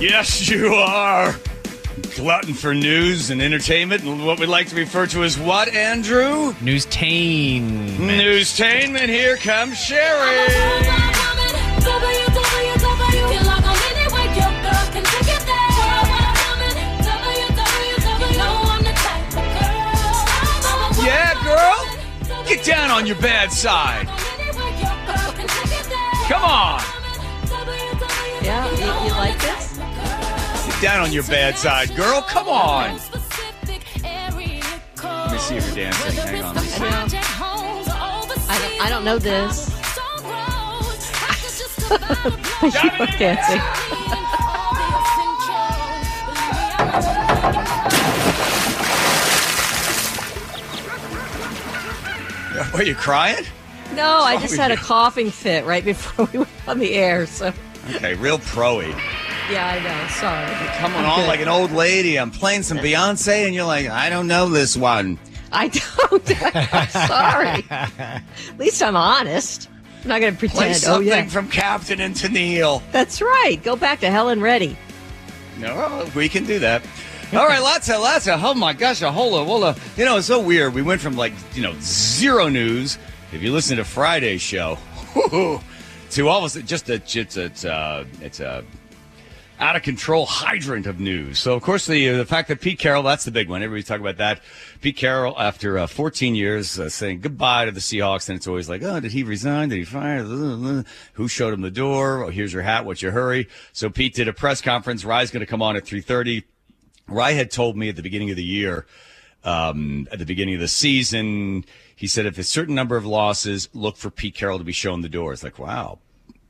Yes, you are. Glutton for news and entertainment and what we like to refer to as what, Andrew? Newstainment. Newstainment. Here comes Sherry. Yeah, girl. Get down on your bad side. Come on. Yeah, you, you like this? Get down on your bad side, girl. Come on. Let me see if you're dancing. Hang on. Let me see. I don't, I don't know this. you are dancing. Are you crying? No, I just with had a coughing fit right before we went on the air. So, Okay, real pro-y. Yeah, I know. Sorry. Coming I'm on like an old lady. I'm playing some Beyonce, and you're like, I don't know this one. I don't. I'm sorry. At least I'm honest. I'm not going to Play pretend. Oh, something yeah. from Captain and Tennille. That's right. Go back to Helen Reddy. No, we can do that. All right, lots of, lots of, oh my gosh, a whole, whole, uh, you know, it's so weird. We went from like, you know, zero news, if you listen to Friday's show, to all of a sudden just a, it's a, it's a, it's a out of control hydrant of news. So, of course, the, uh, the fact that Pete Carroll, that's the big one. Everybody's talking about that. Pete Carroll, after uh, 14 years, uh, saying goodbye to the Seahawks, and it's always like, oh, did he resign? Did he fire? Who showed him the door? Oh, here's your hat. What's your hurry? So Pete did a press conference. Ry's going to come on at 3.30. Ry had told me at the beginning of the year, um, at the beginning of the season, he said if a certain number of losses, look for Pete Carroll to be shown the door. It's like, wow,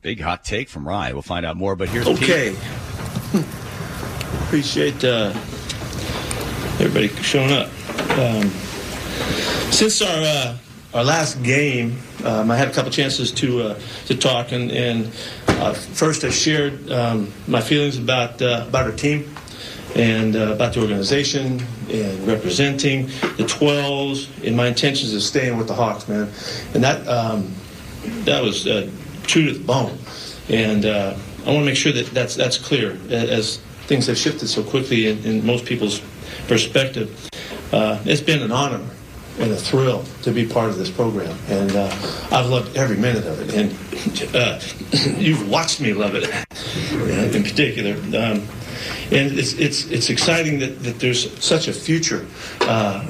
big hot take from Ry. We'll find out more. But here's Okay. Pete. Appreciate uh, everybody showing up. Um, since our uh, our last game, um, I had a couple chances to uh, to talk, and, and uh, first I shared um, my feelings about uh, about our team and uh, about the organization and representing the 12s and my intentions of staying with the Hawks, man. And that um, that was true to the bone. And I want to make sure that that's that's clear as things have shifted so quickly in, in most people's perspective. Uh, it's been an honor and a thrill to be part of this program, and uh, I've loved every minute of it. And uh, you've watched me love it, in particular. Um, and it's it's it's exciting that, that there's such a future uh,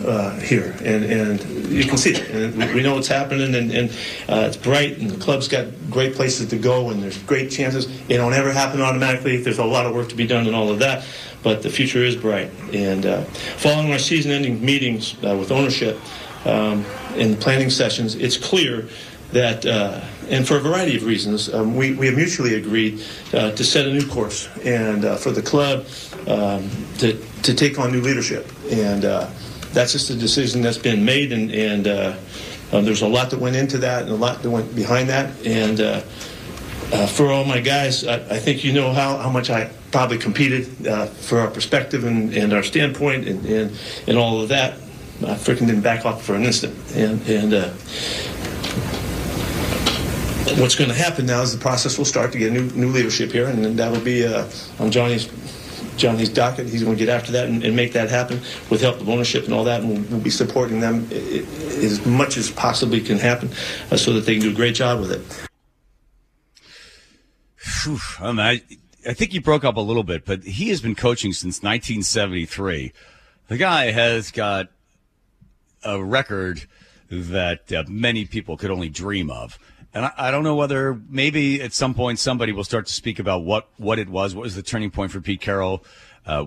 uh, here, and and you can see it. And we, we know what's happening, and, and uh, it's bright, and the club's got great places to go, and there's great chances. It don't ever happen automatically. There's a lot of work to be done, and all of that. But the future is bright. And uh, following our season-ending meetings uh, with ownership um, and planning sessions, it's clear that, uh, and for a variety of reasons, um, we, we have mutually agreed uh, to set a new course and uh, for the club um, to, to take on new leadership. And uh, that's just a decision that's been made, and, and uh, uh, there's a lot that went into that and a lot that went behind that. And for all my guys, I, I think you know how, how much I probably competed for our perspective and, and our standpoint and, and, and all of that. I freaking didn't back off for an instant. And, and uh, what's going to happen now is the process will start to get new new leadership here, and that will be uh, on Johnny's Johnny's docket. He's going to get after that and, and make that happen with help of ownership and all that, and we'll, we'll be supporting them as much as possibly can happen, uh, so that they can do a great job with it. Phew, I, I, I think you broke up a little bit, but he has been coaching since 1973. The guy has got a record that uh, many people could only dream of. And I, I don't know whether maybe at some point somebody will start to speak about what, what it was. What was the turning point for Pete Carroll? Uh,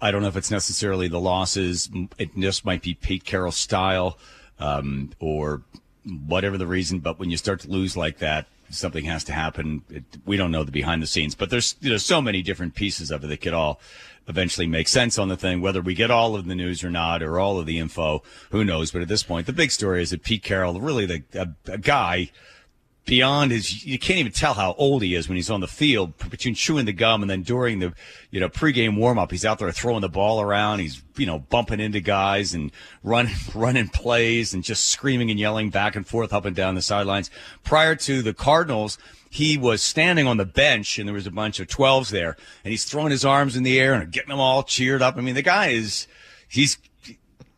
I don't know if it's necessarily the losses. It just might be Pete Carroll's style um, or whatever the reason. But when you start to lose like that, something has to happen. It, we don't know the behind the scenes, but there's there's so many different pieces of it that could all eventually make sense on the thing. Whether we get all of the news or not, or all of the info, who knows? But at this point, the big story is that Pete Carroll, really the a, a guy beyond his. You can't even tell how old he is when he's on the field between chewing the gum and then during the you know pregame warm up. He's out there throwing the ball around. He's you know bumping into guys and running running plays and just screaming and yelling back and forth up and down the sidelines. Prior to the Cardinals. He was standing on the bench and there was a bunch of 12s there and he's throwing his arms in the air and getting them all cheered up. I mean, the guy is, he's,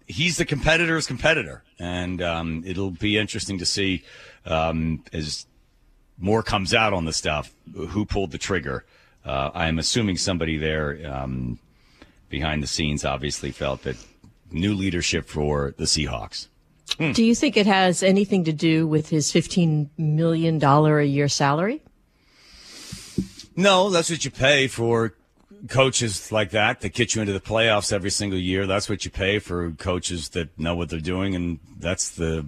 he's the competitor's competitor, and um, it'll be interesting to see um, as more comes out on the stuff who pulled the trigger. Uh, I am assuming somebody there um, behind the scenes obviously felt that new leadership for the Seahawks. Do you think it has anything to do with his $15 million a year salary? No, that's what you pay for coaches like that that get you into the playoffs every single year. That's what you pay for coaches that know what they're doing, and that's the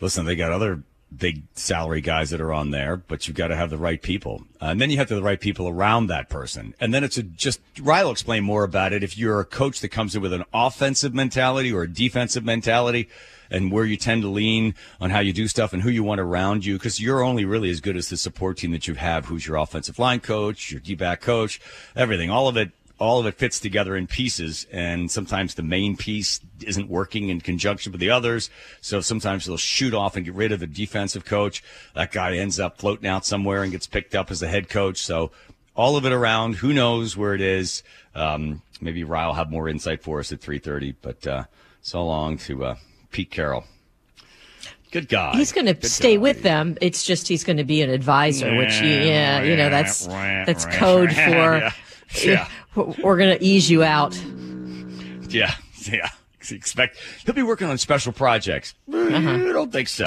listen. They got other big salary guys that are on there, but you've got to have the right people, uh, and then you have to have the right people around that person, and then it's a just. Ryle will explain more about it. If you're a coach that comes in with an offensive mentality or a defensive mentality, and where you tend to lean on how you do stuff and who you want around you because you're only really as good as the support team that you have who's your offensive line coach your d-back coach everything all of it all of it fits together in pieces and sometimes the main piece isn't working in conjunction with the others so sometimes they'll shoot off and get rid of the defensive coach that guy ends up floating out somewhere and gets picked up as the head coach so all of it around who knows where it is um, maybe Ryle will have more insight for us at 3.30 but uh, so long to uh, Pete Carroll. Good guy. He's going to stay guy. with them. It's just he's going to be an advisor, which yeah, you know that's that's code for yeah. yeah. We're going to ease you out. Yeah, yeah. Expect he'll be working on special projects. Uh-huh. I don't think so.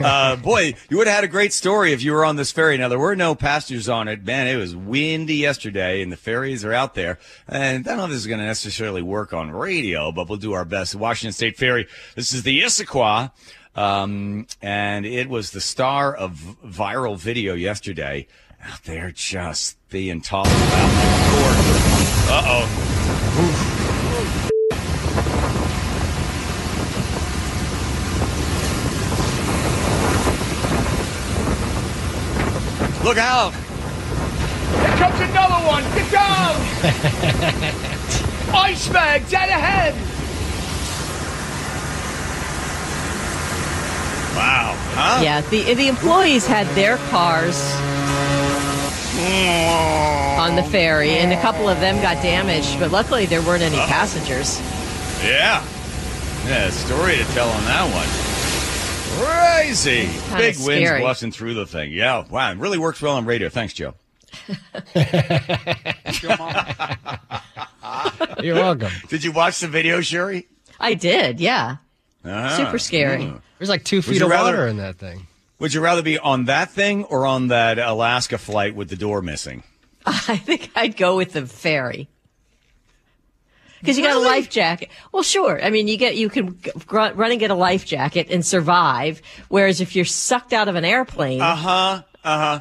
uh, boy, you would have had a great story if you were on this ferry. Now there were no passengers on it. Man, it was windy yesterday, and the ferries are out there. And I don't know if this is going to necessarily work on radio, but we'll do our best. Washington State Ferry. This is the Issaquah. Um, and it was the star of viral video yesterday. Out there just being talked about. Uh oh. Look out! Here comes another one! Get down! Iceberg dead ahead! Wow. Huh? Yeah, the the employees had their cars on the ferry, and a couple of them got damaged, but luckily there weren't any passengers. Yeah. Yeah, story to tell on that one. Crazy. Big scary. winds blushing through the thing. Yeah. Wow. It really works well on radio. Thanks, Joe. You're welcome. Did you watch the video, Sherry? I did, yeah. Uh-huh. Super scary. Mm. There's like two feet of rather- water in that thing. Would you rather be on that thing or on that Alaska flight with the door missing? I think I'd go with the ferry. Because you got a life jacket. Well, sure. I mean, you get you can gr- run and get a life jacket and survive. Whereas if you're sucked out of an airplane, Uh huh. Uh huh.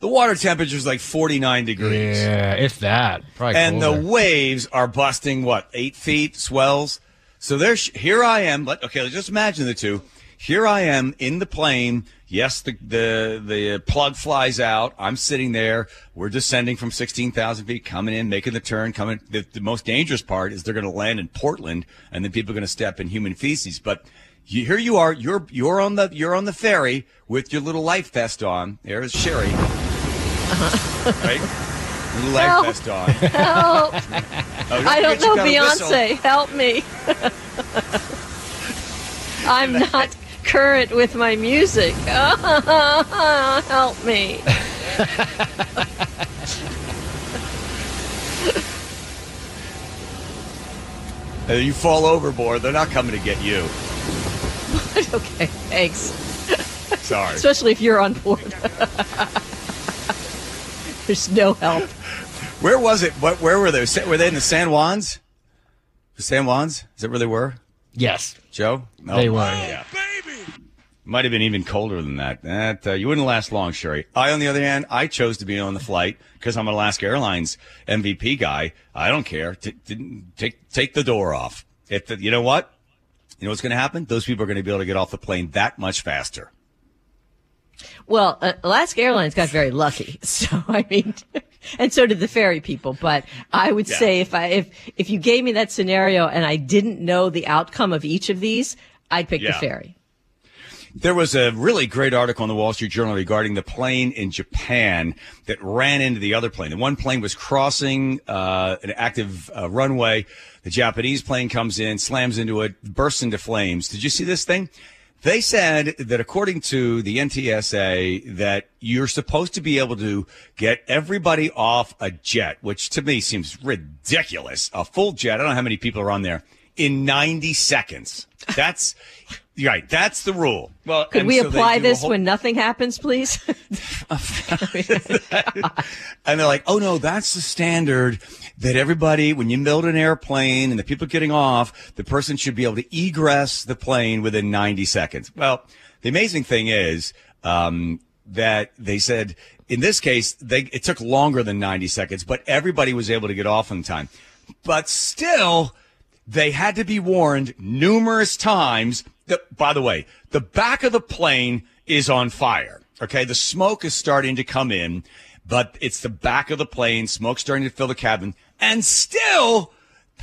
The water temperature is like 49 degrees. Yeah, if that. Probably and colder. the waves are busting what eight feet swells. So there's here I am. Let, okay, just imagine the two. Here I am in the plane. Yes, the the the plug flies out. I'm sitting there. We're descending from 16,000 feet, coming in, making the turn. Coming. The, the most dangerous part is they're going to land in Portland, and then people are going to step in human feces. But you, here you are. You're you're on the you're on the ferry with your little life vest on. There's Sherry. Uh-huh. Right. Little life Help. vest on. help! Oh, I don't know, a whistle. Beyonce, help me! I'm not current with my music. help me! You fall overboard, they're not coming to get you. okay, thanks. Sorry. Especially if you're on board. There's no help. Where was it? What? Where were they? Were they in the San Juans? The San Juans? Is that where they were? Yes, Joe? No. they were. Yeah. Might have been even colder than that. That uh, you wouldn't last long, Sherry. I, on the other hand, I chose to be on the flight because I'm an Alaska Airlines MVP guy. I don't care. T- t- take take the door off. If the, you know what, you know what's going to happen? Those people are going to be able to get off the plane that much faster. Well, uh, Alaska Airlines got very lucky. So, I mean, and so did the ferry people. But I would Yeah. say if I, if, if you gave me that scenario and I didn't know the outcome of each of these, I'd pick the ferry. There was a really great article in the Wall Street Journal regarding the plane in Japan that ran into the other plane. The one plane was crossing uh, an active uh, runway. The Japanese plane comes in, slams into it, bursts into flames. Did you see this thing? They said that according to the NTSA, that you're supposed to be able to get everybody off a jet, which to me seems ridiculous. A full jet. I don't know how many people are on there in 90 seconds. That's right. That's the rule. Well, Could we so apply this whole- when nothing happens, please? And they're like, oh no, that's the standard that everybody, when you build an airplane and the people are getting off, the person should be able to egress the plane within 90 seconds. Well, the amazing thing is, um, that they said in this case, they, it took longer than 90 seconds, but everybody was able to get off in time. But still, they had to be warned numerous times that, by the way, the back of the plane is on fire. Okay. The smoke is starting to come in, but it's the back of the plane. Smoke starting to fill the cabin and still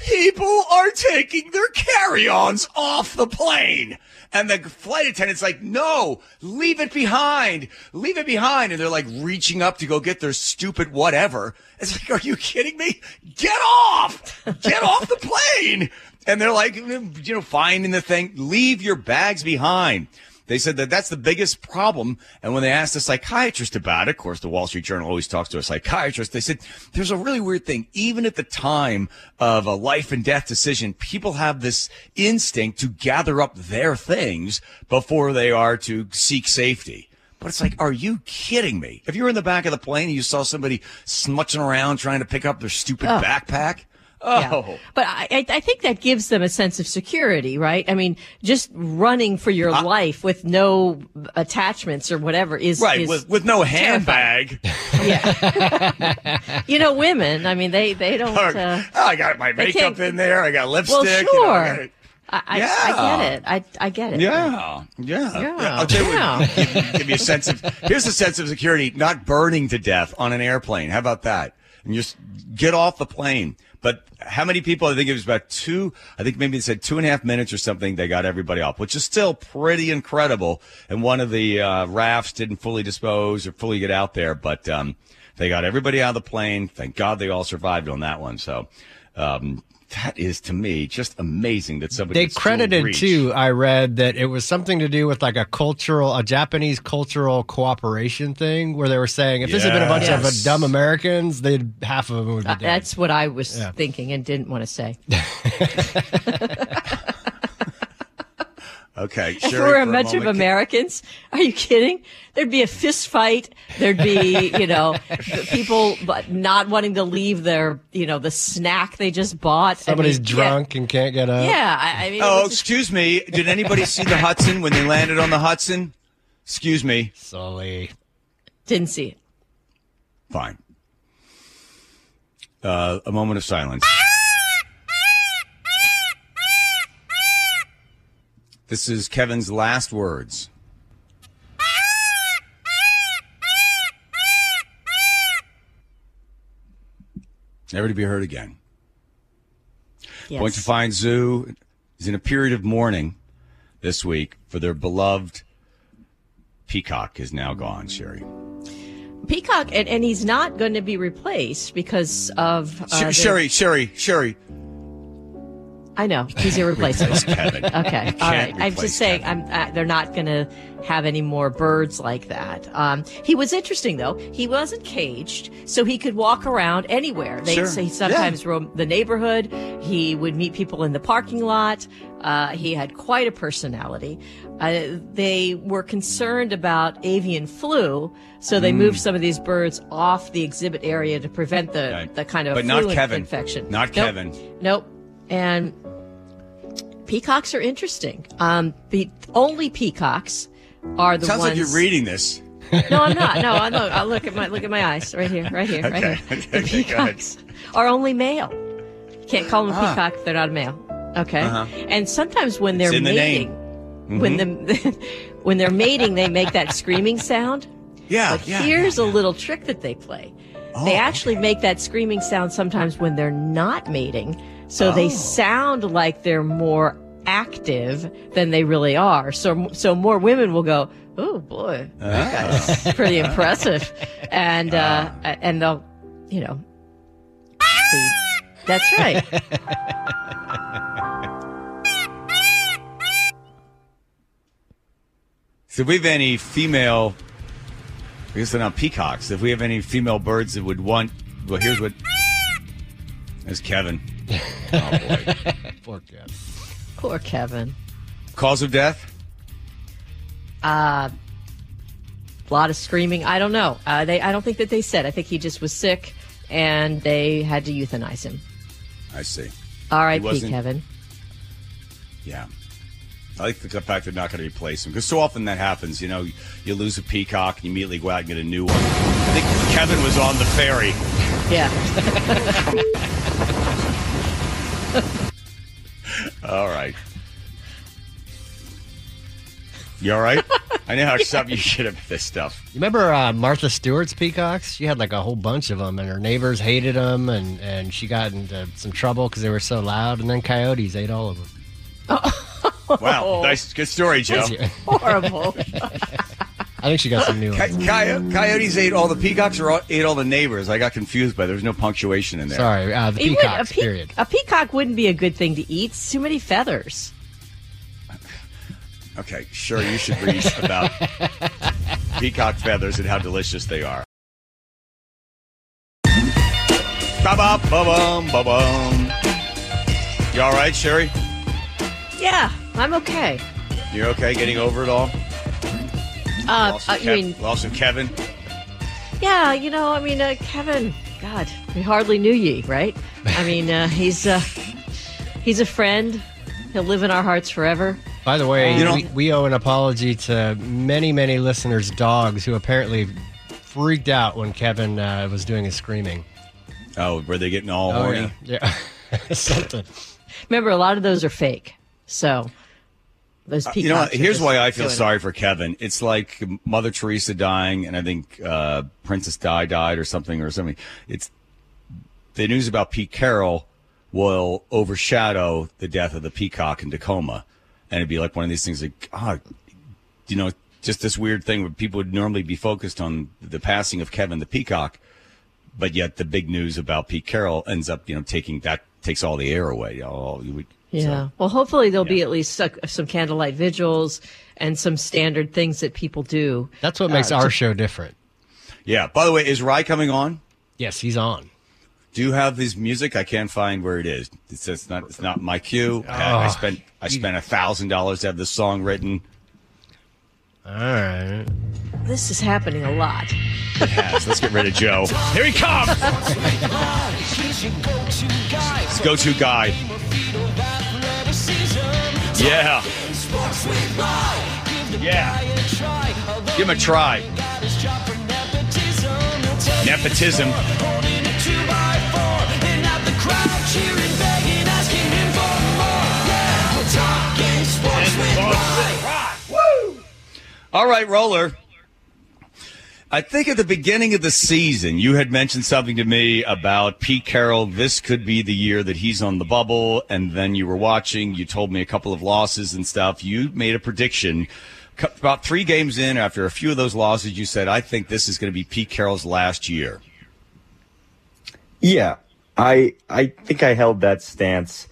people are taking their carry-ons off the plane. And the flight attendant's like, no, leave it behind. Leave it behind. And they're like reaching up to go get their stupid whatever. It's like, are you kidding me? Get off! Get off the plane! And they're like, you know, finding the thing. Leave your bags behind. They said that that's the biggest problem. And when they asked a psychiatrist about it, of course, the Wall Street Journal always talks to a psychiatrist. They said there's a really weird thing. Even at the time of a life and death decision, people have this instinct to gather up their things before they are to seek safety. But it's like, are you kidding me? If you were in the back of the plane and you saw somebody smutching around trying to pick up their stupid backpack, Yeah. oh, But I, I think that gives them a sense of security, right? I mean, just running for your life with no attachments or whatever is right, is with, with no handbag. Yeah. you know, women. I mean, they they don't. Uh, oh, I got my makeup in there. I got lipstick. well, you know, I sure. I, I, Yeah. I get it. I I get it. Yeah, yeah. Yeah, I'll tell you yeah. what, give, give you a sense of, here's a sense of security, not burning to death on an airplane. How about that? And just get off the plane. But how many people? I think it was about two, I think maybe they said two and a half minutes or something. They got everybody off, which is still pretty incredible. And one of the uh, rafts didn't fully dispose or fully get out there, but um, they got everybody out of the plane. Thank God they all survived on that one. So, um, that is to me just amazing that somebody They would still credited reach. too. I read that it was something to do with like a cultural, a Japanese cultural cooperation thing, where they were saying if this had been a bunch of uh, dumb Americans, they'd half of them would be Uh, dead. That's what I was Yeah. thinking and didn't want to say. Okay, If Sherry, we were for a bunch of moment, can- Americans, are you kidding? There'd be a fist fight. There'd be, you know, people but not wanting to leave their, you know, the snack they just bought. I Somebody's mean, drunk and can't get up. Yeah, yeah I, I mean, Oh, was just- excuse me. Did anybody see the Hudson when they landed on the Hudson? Excuse me. Sully. didn't see it. Fine. Uh, a moment of silence. This is Kevin's last words. Never to be heard again. Yes. Point Defiance Zoo is in a period of mourning this week for their beloved peacock is now gone, Sherry. Peacock, and, and he's not going to be replaced because of uh, Sherry, Sherry, Sherry. I know he's irreplaceable. Kevin. Okay, all. I'm just saying. I'm. Uh, they're not going to have any more birds like that. Um, he was interesting though. He wasn't caged, so he could walk around anywhere. They Sure. say he sometimes roam the neighborhood. He would meet people in the parking lot. Uh, he had quite a personality. Uh, they were concerned about avian flu, so they moved some of these birds off the exhibit area to prevent the. Right. the kind of But not Kevin. infection. Not Nope. Kevin. Nope. And peacocks are interesting. Um, the only peacocks are the Sounds ones. like you're reading this. No, I'm not. No, I look. I look at my look at my eyes right here, right here, right here. Okay, The okay, peacocks are only male. Can't call them Ah. peacock if they're not a male. Okay. Uh-huh. And sometimes when they're in the mating, name. when the when they're mating, they make that screaming sound. Yeah, But yeah. here's a little trick that they play. they actually make that screaming sound sometimes when they're not mating. So they sound like they're more active than they really are. So so more women will go, "Oh boy, that guy's pretty impressive." And uh and they'll, you know, see- That's right. So if we have any female, I guess they're not peacocks. If we have any female birds that would want, well, here's what. There's Kevin. Oh boy. Poor Kev. Poor Kevin. Cause of death? A lot of screaming. I don't know. Uh, they. I don't think that they said. I think he just was sick, and they had to euthanize him. I see. R.I.P. wasn't- Kevin. Yeah. I like the fact they're not going to replace him because so often that happens. You know, you lose a peacock and you immediately go out and get a new one. I think Kevin was on the ferry. Yeah. All right. You all right? I know how some you should have this stuff. You remember uh, Martha Stewart's peacocks? She had like a whole bunch of them, and her neighbors hated them, and, and she got into some trouble because they were so loud. And then coyotes ate all of them. Wow, nice, good story, Joe. Horrible. I think she got some new ones. coy- coyotes ate all the peacocks or all- ate all the neighbors. I got confused by there was no punctuation in there. Sorry, uh, the He would- peacocks. a, pe- period. a peacock wouldn't be a good thing to eat. It's too many feathers. Okay, sure, you should read about peacock feathers and how delicious they are. Ba-bum, ba-bum, ba-bum. You all right, Sherry? Yeah, I'm okay. You're okay getting over it all? Uh, Lost uh, of you Kev- mean, lost of Kevin? yeah, you know, I mean, uh, Kevin. God, we hardly knew ye, right? I mean, uh, he's uh, he's a friend. He'll live in our hearts forever. By the way, You know- we, we owe an apology to many, many listeners' dogs who apparently freaked out when Kevin uh, was doing his screaming. Oh, were they getting all Oh, horny? yeah. yeah. Something. Remember, a lot of those are fake. So those peacocks. Uh, You know, here's why I feel doing it. sorry for Kevin. It's like Mother Teresa dying, and I think uh, Princess Di died or something or something. It's the news about Pete Carroll will overshadow the death of the peacock in Tacoma, and it'd be like one of these things like, ah, you know, just this weird thing where people would normally be focused on the passing of Kevin the peacock, but yet the big news about Pete Carroll ends up, you know, taking that takes all the air away. All you would, Yeah. so- well, hopefully there'll be at least some, some candlelight vigils and some standard things that people do. That's what makes Uh, our to- show different. yeah. By the way, is Ry coming on? Yes, he's on. Do you have his music? I can't find where it is. It says it's not. It's not my cue. I, I Oh. spent. I spent a thousand dollars to have this song written. All right. This is happening a lot. It has. Let's get rid of Joe. Here he comes. His go-to guy. Yeah. Yeah. Give him a try. Nepotism. All right, Roller. I think at the beginning of the season, you had mentioned something to me about Pete Carroll. This could be the year that he's on the bubble. And then you were watching, you told me a couple of losses and stuff. You made a prediction about three games in after a few of those losses. You said, I think this is going to be Pete Carroll's last year. Yeah, I I think I held that stance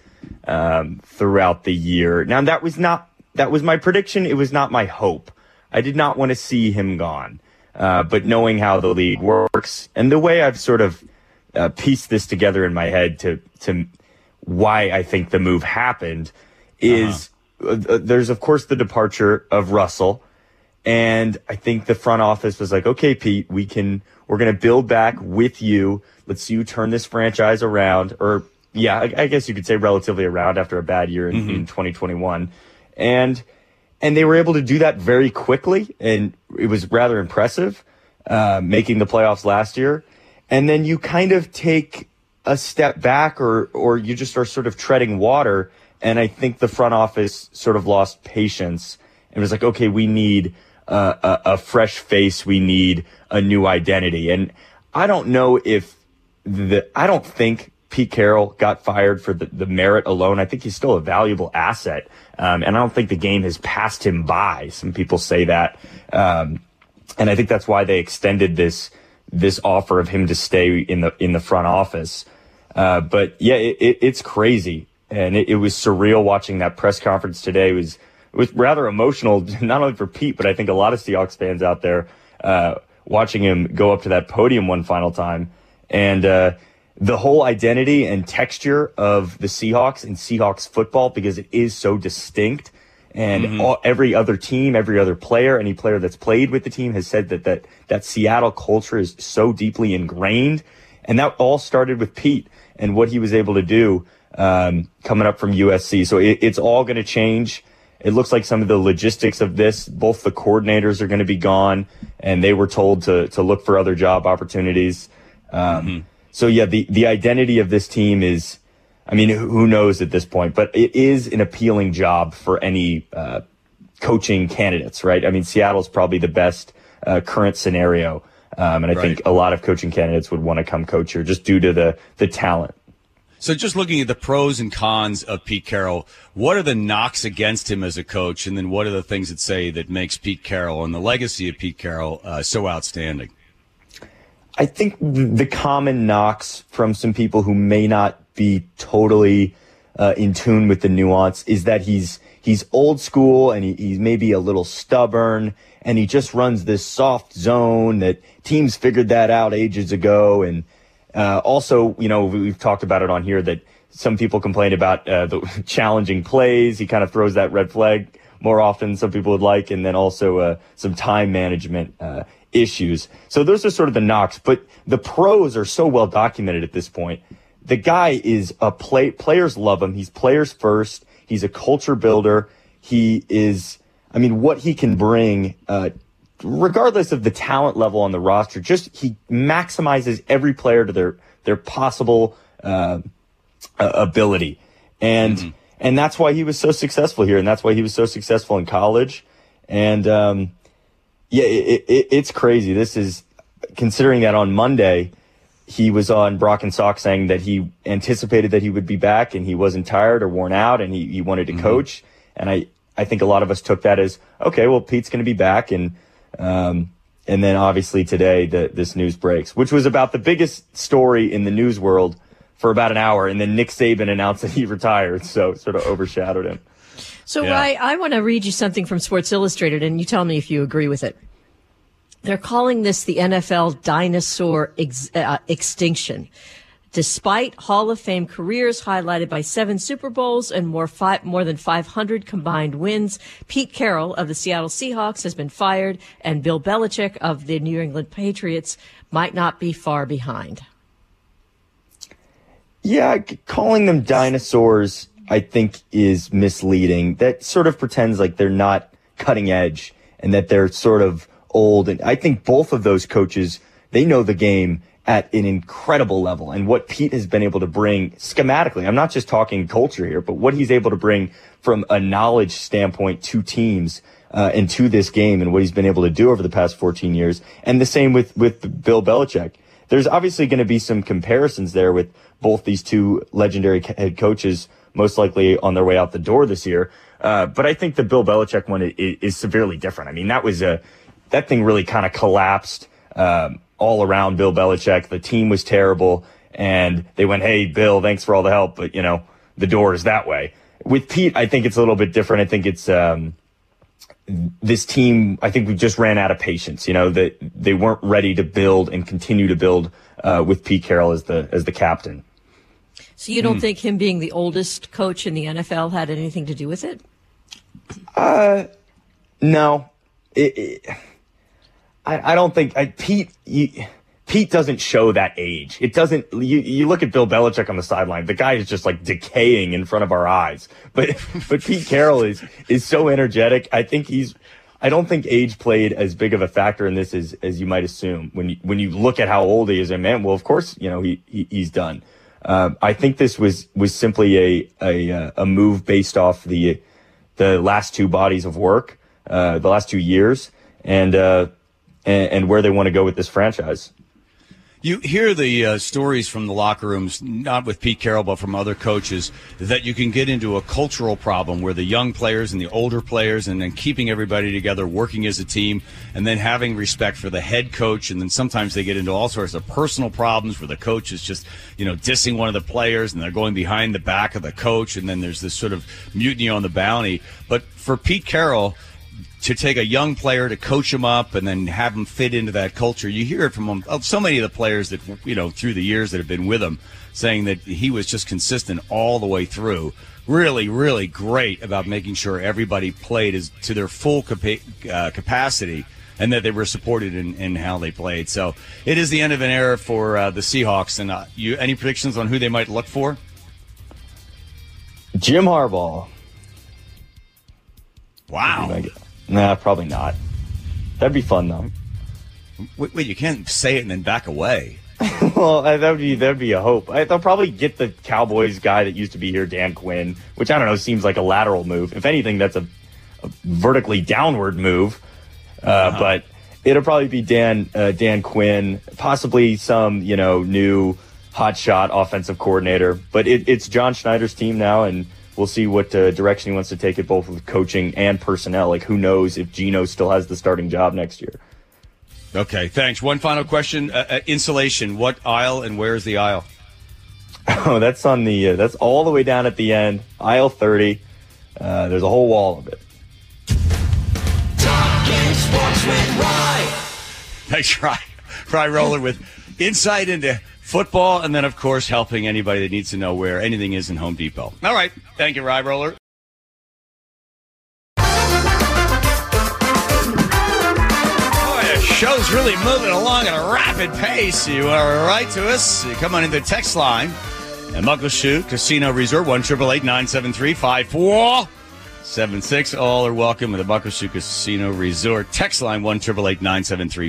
um, throughout the year. Now that was not that was my prediction. It was not my hope. I did not want to see him gone. Uh, but knowing how the league works and the way I've sort of uh, pieced this together in my head to to why I think the move happened is uh, there's of course the departure of Russell. And I think the front office was like, okay, Pete, we can, we're going to build back with you. Let's see you turn this franchise around. Or, yeah, I, I guess you could say relatively around after a bad year in, in 2021. And, and they were able to do that very quickly. And it was rather impressive, uh, making the playoffs last year. And then you kind of take a step back or, or you just are sort of treading water. And I think the front office sort of lost patience and was like, okay, we need uh, a, a fresh face, we need a new identity, and I don't know if the I don't think Pete Carroll got fired for the, the merit alone. I think he's still a valuable asset. Um, and I don't think the game has passed him by. Some people say that. Um, and I think that's why they extended this, this offer of him to stay in the, in the front office. Uh, but yeah, it, it, it's crazy. And it, it, was surreal watching that press conference today. It was, it was rather emotional, not only for Pete, but I think a lot of Seahawks fans out there, uh, watching him go up to that podium one final time. And, uh, the whole identity and texture of the Seahawks and Seahawks football because it is so distinct. And mm-hmm. all, every other team, every other player, any player that's played with the team has said that, that that Seattle culture is so deeply ingrained. And that all started with Pete and what he was able to do um, coming up from USC. So it, it's all going to change. It looks like some of the logistics of this, both the coordinators are going to be gone, and they were told to to look for other job opportunities. Um, mm-hmm so yeah, the, the identity of this team is, I mean, who knows at this point, but it is an appealing job for any, uh, coaching candidates, right? I mean, Seattle's probably the best, uh, current scenario. Um, and I right. think a lot of coaching candidates would want to come coach here just due to the, the talent. So just looking at the pros and cons of Pete Carroll, what are the knocks against him as a coach? And then what are the things that say that makes Pete Carroll and the legacy of Pete Carroll uh, so outstanding? I think the common knocks from some people who may not be totally uh, in tune with the nuance is that he's he's old school and he, he's maybe a little stubborn and he just runs this soft zone that teams figured that out ages ago. And uh, also you know we've talked about it on here that some people complain about uh, the challenging plays. He kind of throws that red flag more often than some people would like. And then also uh, some time management uh, issues. So those are sort of the knocks, but the pros are so well documented at this point. The guy is a play, players love him. He's players first. He's a culture builder. He is, I mean, what he can bring, uh, regardless of the talent level on the roster, just he maximizes every player to their, their possible, uh, ability. And, mm-hmm. and that's why he was so successful here. And that's why he was so successful in college. And, um, yeah, it, it, it's crazy. This is considering that on Monday he was on Brock and Salk saying that he anticipated that he would be back and he wasn't tired or worn out and he, he wanted to mm-hmm. coach. And I, I think a lot of us took that as okay. Well, Pete's going to be back and. Um, and then obviously today the, this news breaks, which was about the biggest story in the news world for about an hour. And then Nick Saban announced that he retired. So sort of overshadowed him. So yeah. I, I want to read you something from Sports Illustrated, and you tell me if you agree with it. They're calling this the NFL dinosaur ex, uh, extinction. Despite Hall of Fame careers highlighted by seven Super Bowls and more, five, more than 500 combined wins, Pete Carroll of the Seattle Seahawks has been fired, and Bill Belichick of the New England Patriots might not be far behind. Yeah, calling them dinosaurs I think is misleading. That sort of pretends like they're not cutting edge and that they're sort of old. And I think both of those coaches, they know the game at an incredible level. And what Pete has been able to bring schematically, I'm not just talking culture here, but what he's able to bring from a knowledge standpoint to teams uh, and to this game and what he's been able to do over the past 14 years. And the same with, with Bill Belichick. There's obviously going to be some comparisons there with both these two legendary head coaches most likely on their way out the door this year. Uh, but I think the Bill Belichick one is, is, severely different. I mean, that was a, that thing really kind of collapsed, um, all around Bill Belichick. The team was terrible and they went, Hey, Bill, thanks for all the help. But you know, the door is that way. With Pete, I think it's a little bit different. I think it's, um, this team, I think we just ran out of patience. You know that they weren't ready to build and continue to build uh, with Pete Carroll as the as the captain. So you don't mm. think him being the oldest coach in the NFL had anything to do with it? Uh, no. It, it, I, I don't think I, Pete. You, Pete doesn't show that age. It doesn't. You, you look at Bill Belichick on the sideline. The guy is just like decaying in front of our eyes. But but Pete Carroll is is so energetic. I think he's. I don't think age played as big of a factor in this as as you might assume when you when you look at how old he is. And man, well, of course, you know he, he he's done. Uh, I think this was was simply a a, a move based off the the last two bodies of work. uh, the last two years, and, uh, and and where they want to go with this franchise. You hear the uh, stories from the locker rooms, not with Pete Carroll, but from other coaches, that you can get into a cultural problem where the young players and the older players, and then keeping everybody together, working as a team, and then having respect for the head coach. And then sometimes they get into all sorts of personal problems where the coach is just, you know, dissing one of the players and they're going behind the back of the coach. And then there's this sort of mutiny on the bounty. But for Pete Carroll, to take a young player to coach him up and then have him fit into that culture. You hear it from so many of the players that you know through the years that have been with him, saying that he was just consistent all the way through. Really, really great about making sure everybody played as to their full capa- uh, capacity and that they were supported in, in, how they played. So it is the end of an era for uh, the Seahawks. And uh, you, any predictions on who they might look for? Jim Harbaugh. Wow. Nah, probably not. That'd be fun though. Wait, wait you can't say it and then back away. well, that would be that would be a hope. I, they'll probably get the Cowboys guy that used to be here, Dan Quinn, which I don't know seems like a lateral move. If anything, that's a, a vertically downward move. Uh, uh-huh. But it'll probably be Dan uh, Dan Quinn, possibly some you know new hotshot offensive coordinator. But it, it's John Schneider's team now, and we'll see what uh, direction he wants to take it, both with coaching and personnel. Like, who knows if Geno still has the starting job next year? Okay, thanks. One final question: uh, uh, insulation. What aisle and where is the aisle? Oh, that's on the. Uh, that's all the way down at the end, aisle thirty. Uh, there's a whole wall of it. Top game sportsman Ry! Thanks, Ry. Ry Roller with insight into football, and then, of course, helping anybody that needs to know where anything is in Home Depot. All right. Thank you, Ry Roller. show's really moving along at a rapid pace. You are right to us. You come on in the text line at Muckleshoot Casino Resort, 1 973 5476. All are welcome at the Muckleshoot Casino Resort. Text line, 1 973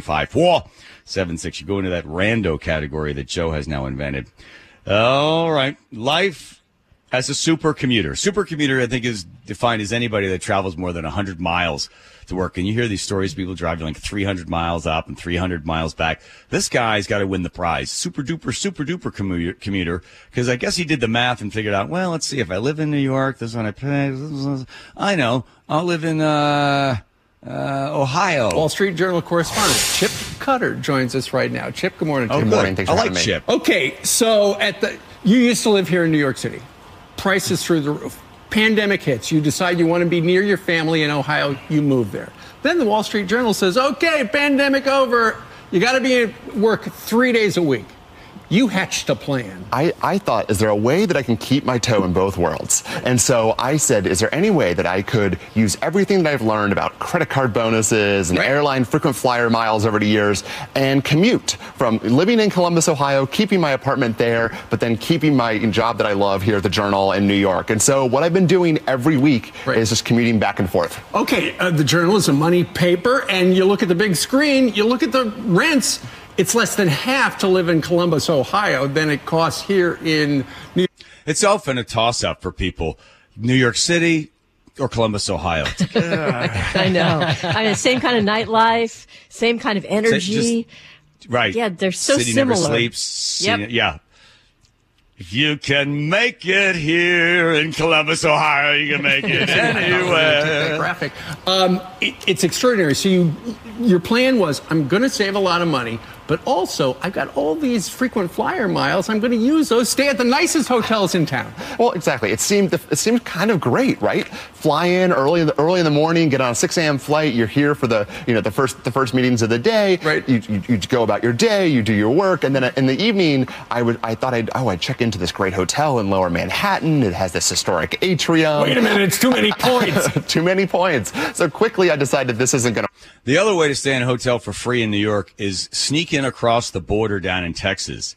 seven six. You go into that rando category that Joe has now invented. All right, life as a super commuter. Super commuter, I think, is defined as anybody that travels more than hundred miles to work. And you hear these stories: people driving like 300 miles up and 300 miles back. This guy's got to win the prize. Super duper, super duper commuter. Because I guess he did the math and figured out. Well, let's see. If I live in New York, this one I pay. I know. I'll live in. uh uh, Ohio. Wall Street Journal correspondent Chip Cutter joins us right now. Chip, good morning. Oh, good morning. Thanks I like Chip. Okay, so at the you used to live here in New York City. Prices through the roof. Pandemic hits. You decide you want to be near your family in Ohio. You move there. Then the Wall Street Journal says, "Okay, pandemic over. You got to be at work three days a week." You hatched a plan. I, I thought, is there a way that I can keep my toe in both worlds? And so I said, is there any way that I could use everything that I've learned about credit card bonuses and right. airline frequent flyer miles over the years and commute from living in Columbus, Ohio, keeping my apartment there, but then keeping my job that I love here at the Journal in New York. And so what I've been doing every week right. is just commuting back and forth. Okay, uh, the Journal is a money paper, and you look at the big screen, you look at the rents it's less than half to live in Columbus, Ohio, than it costs here in New York. It's often a toss up for people. New York City, or Columbus, Ohio. I know. I mean, same kind of nightlife, same kind of energy. Just, right. Yeah, they're so City similar. never sleeps. Yep. Yeah. If You can make it here in Columbus, Ohio. You can make it anywhere. Graphic. Um, it, it's extraordinary. So you, your plan was, I'm going to save a lot of money. But also, I've got all these frequent flyer miles. I'm going to use those. Stay at the nicest hotels in town. Well, exactly. It seemed it seemed kind of great, right? Fly in early in the early in the morning, get on a 6 a.m. flight. You're here for the you know the first the first meetings of the day. Right. You, you, you go about your day. You do your work, and then in the evening, I would I thought I'd oh I'd check into this great hotel in Lower Manhattan. It has this historic atrium. Wait a minute, it's too many points. too many points. So quickly, I decided this isn't going to. The other way to stay in a hotel for free in New York is sneak in across the border down in Texas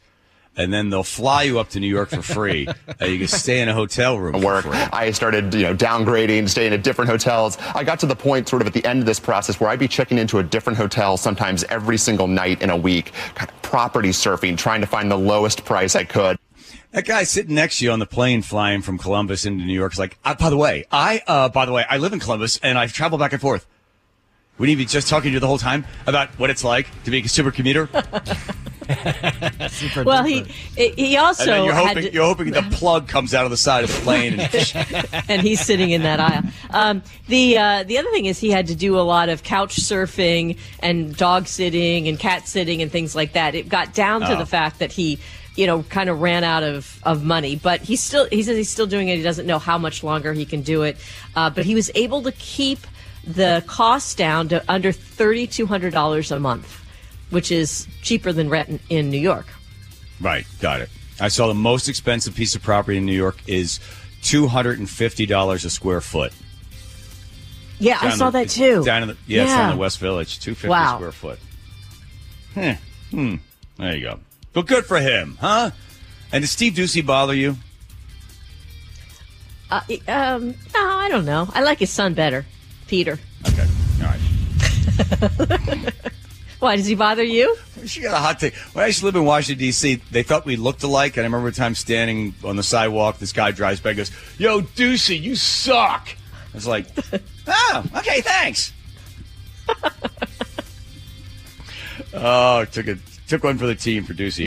and then they'll fly you up to New York for free. uh, you can stay in a hotel room. Work. I started, you know, downgrading, staying at different hotels. I got to the point, sort of at the end of this process, where I'd be checking into a different hotel sometimes every single night in a week, kind of property surfing, trying to find the lowest price I could. That guy sitting next to you on the plane flying from Columbus into New York is like, uh, by the way, I, uh, by the way, I live in Columbus and I travel back and forth. Would he be just talking to you the whole time about what it's like to be a super commuter? Super Well, he duper. he also and you're had hoping, to- you're hoping the plug comes out of the side of the plane. And, and he's sitting in that aisle. Um, the uh, the other thing is he had to do a lot of couch surfing and dog sitting and cat sitting and things like that. It got down to Oh. the fact that he, you know, kind of ran out of, of money. But he's still he says he's still doing it. He doesn't know how much longer he can do it. Uh, but he was able to keep the cost down to under thirty two hundred dollars a month, which is cheaper than rent in, New York. right, got it. I saw the most expensive piece of property in New York is two hundred and fifty dollars a square foot. Yeah, I saw the- that too. Down in the yeah, it's down in the West Village, two fifty Wow. square foot. Hmm. Hmm. There you go. But good for him, huh? And does Steve Doocy bother you? Uh, um, no, I don't know. I like his son better, Peter. Okay. All right. Why does he bother you? She got a hot take. When I used to live in Washington D.C., they thought we looked alike, and I remember a time standing on the sidewalk. This guy drives by, and goes, "Yo, Doocy, you suck." I was like, "Oh, okay, thanks." oh, took a took one for the team for Doocy.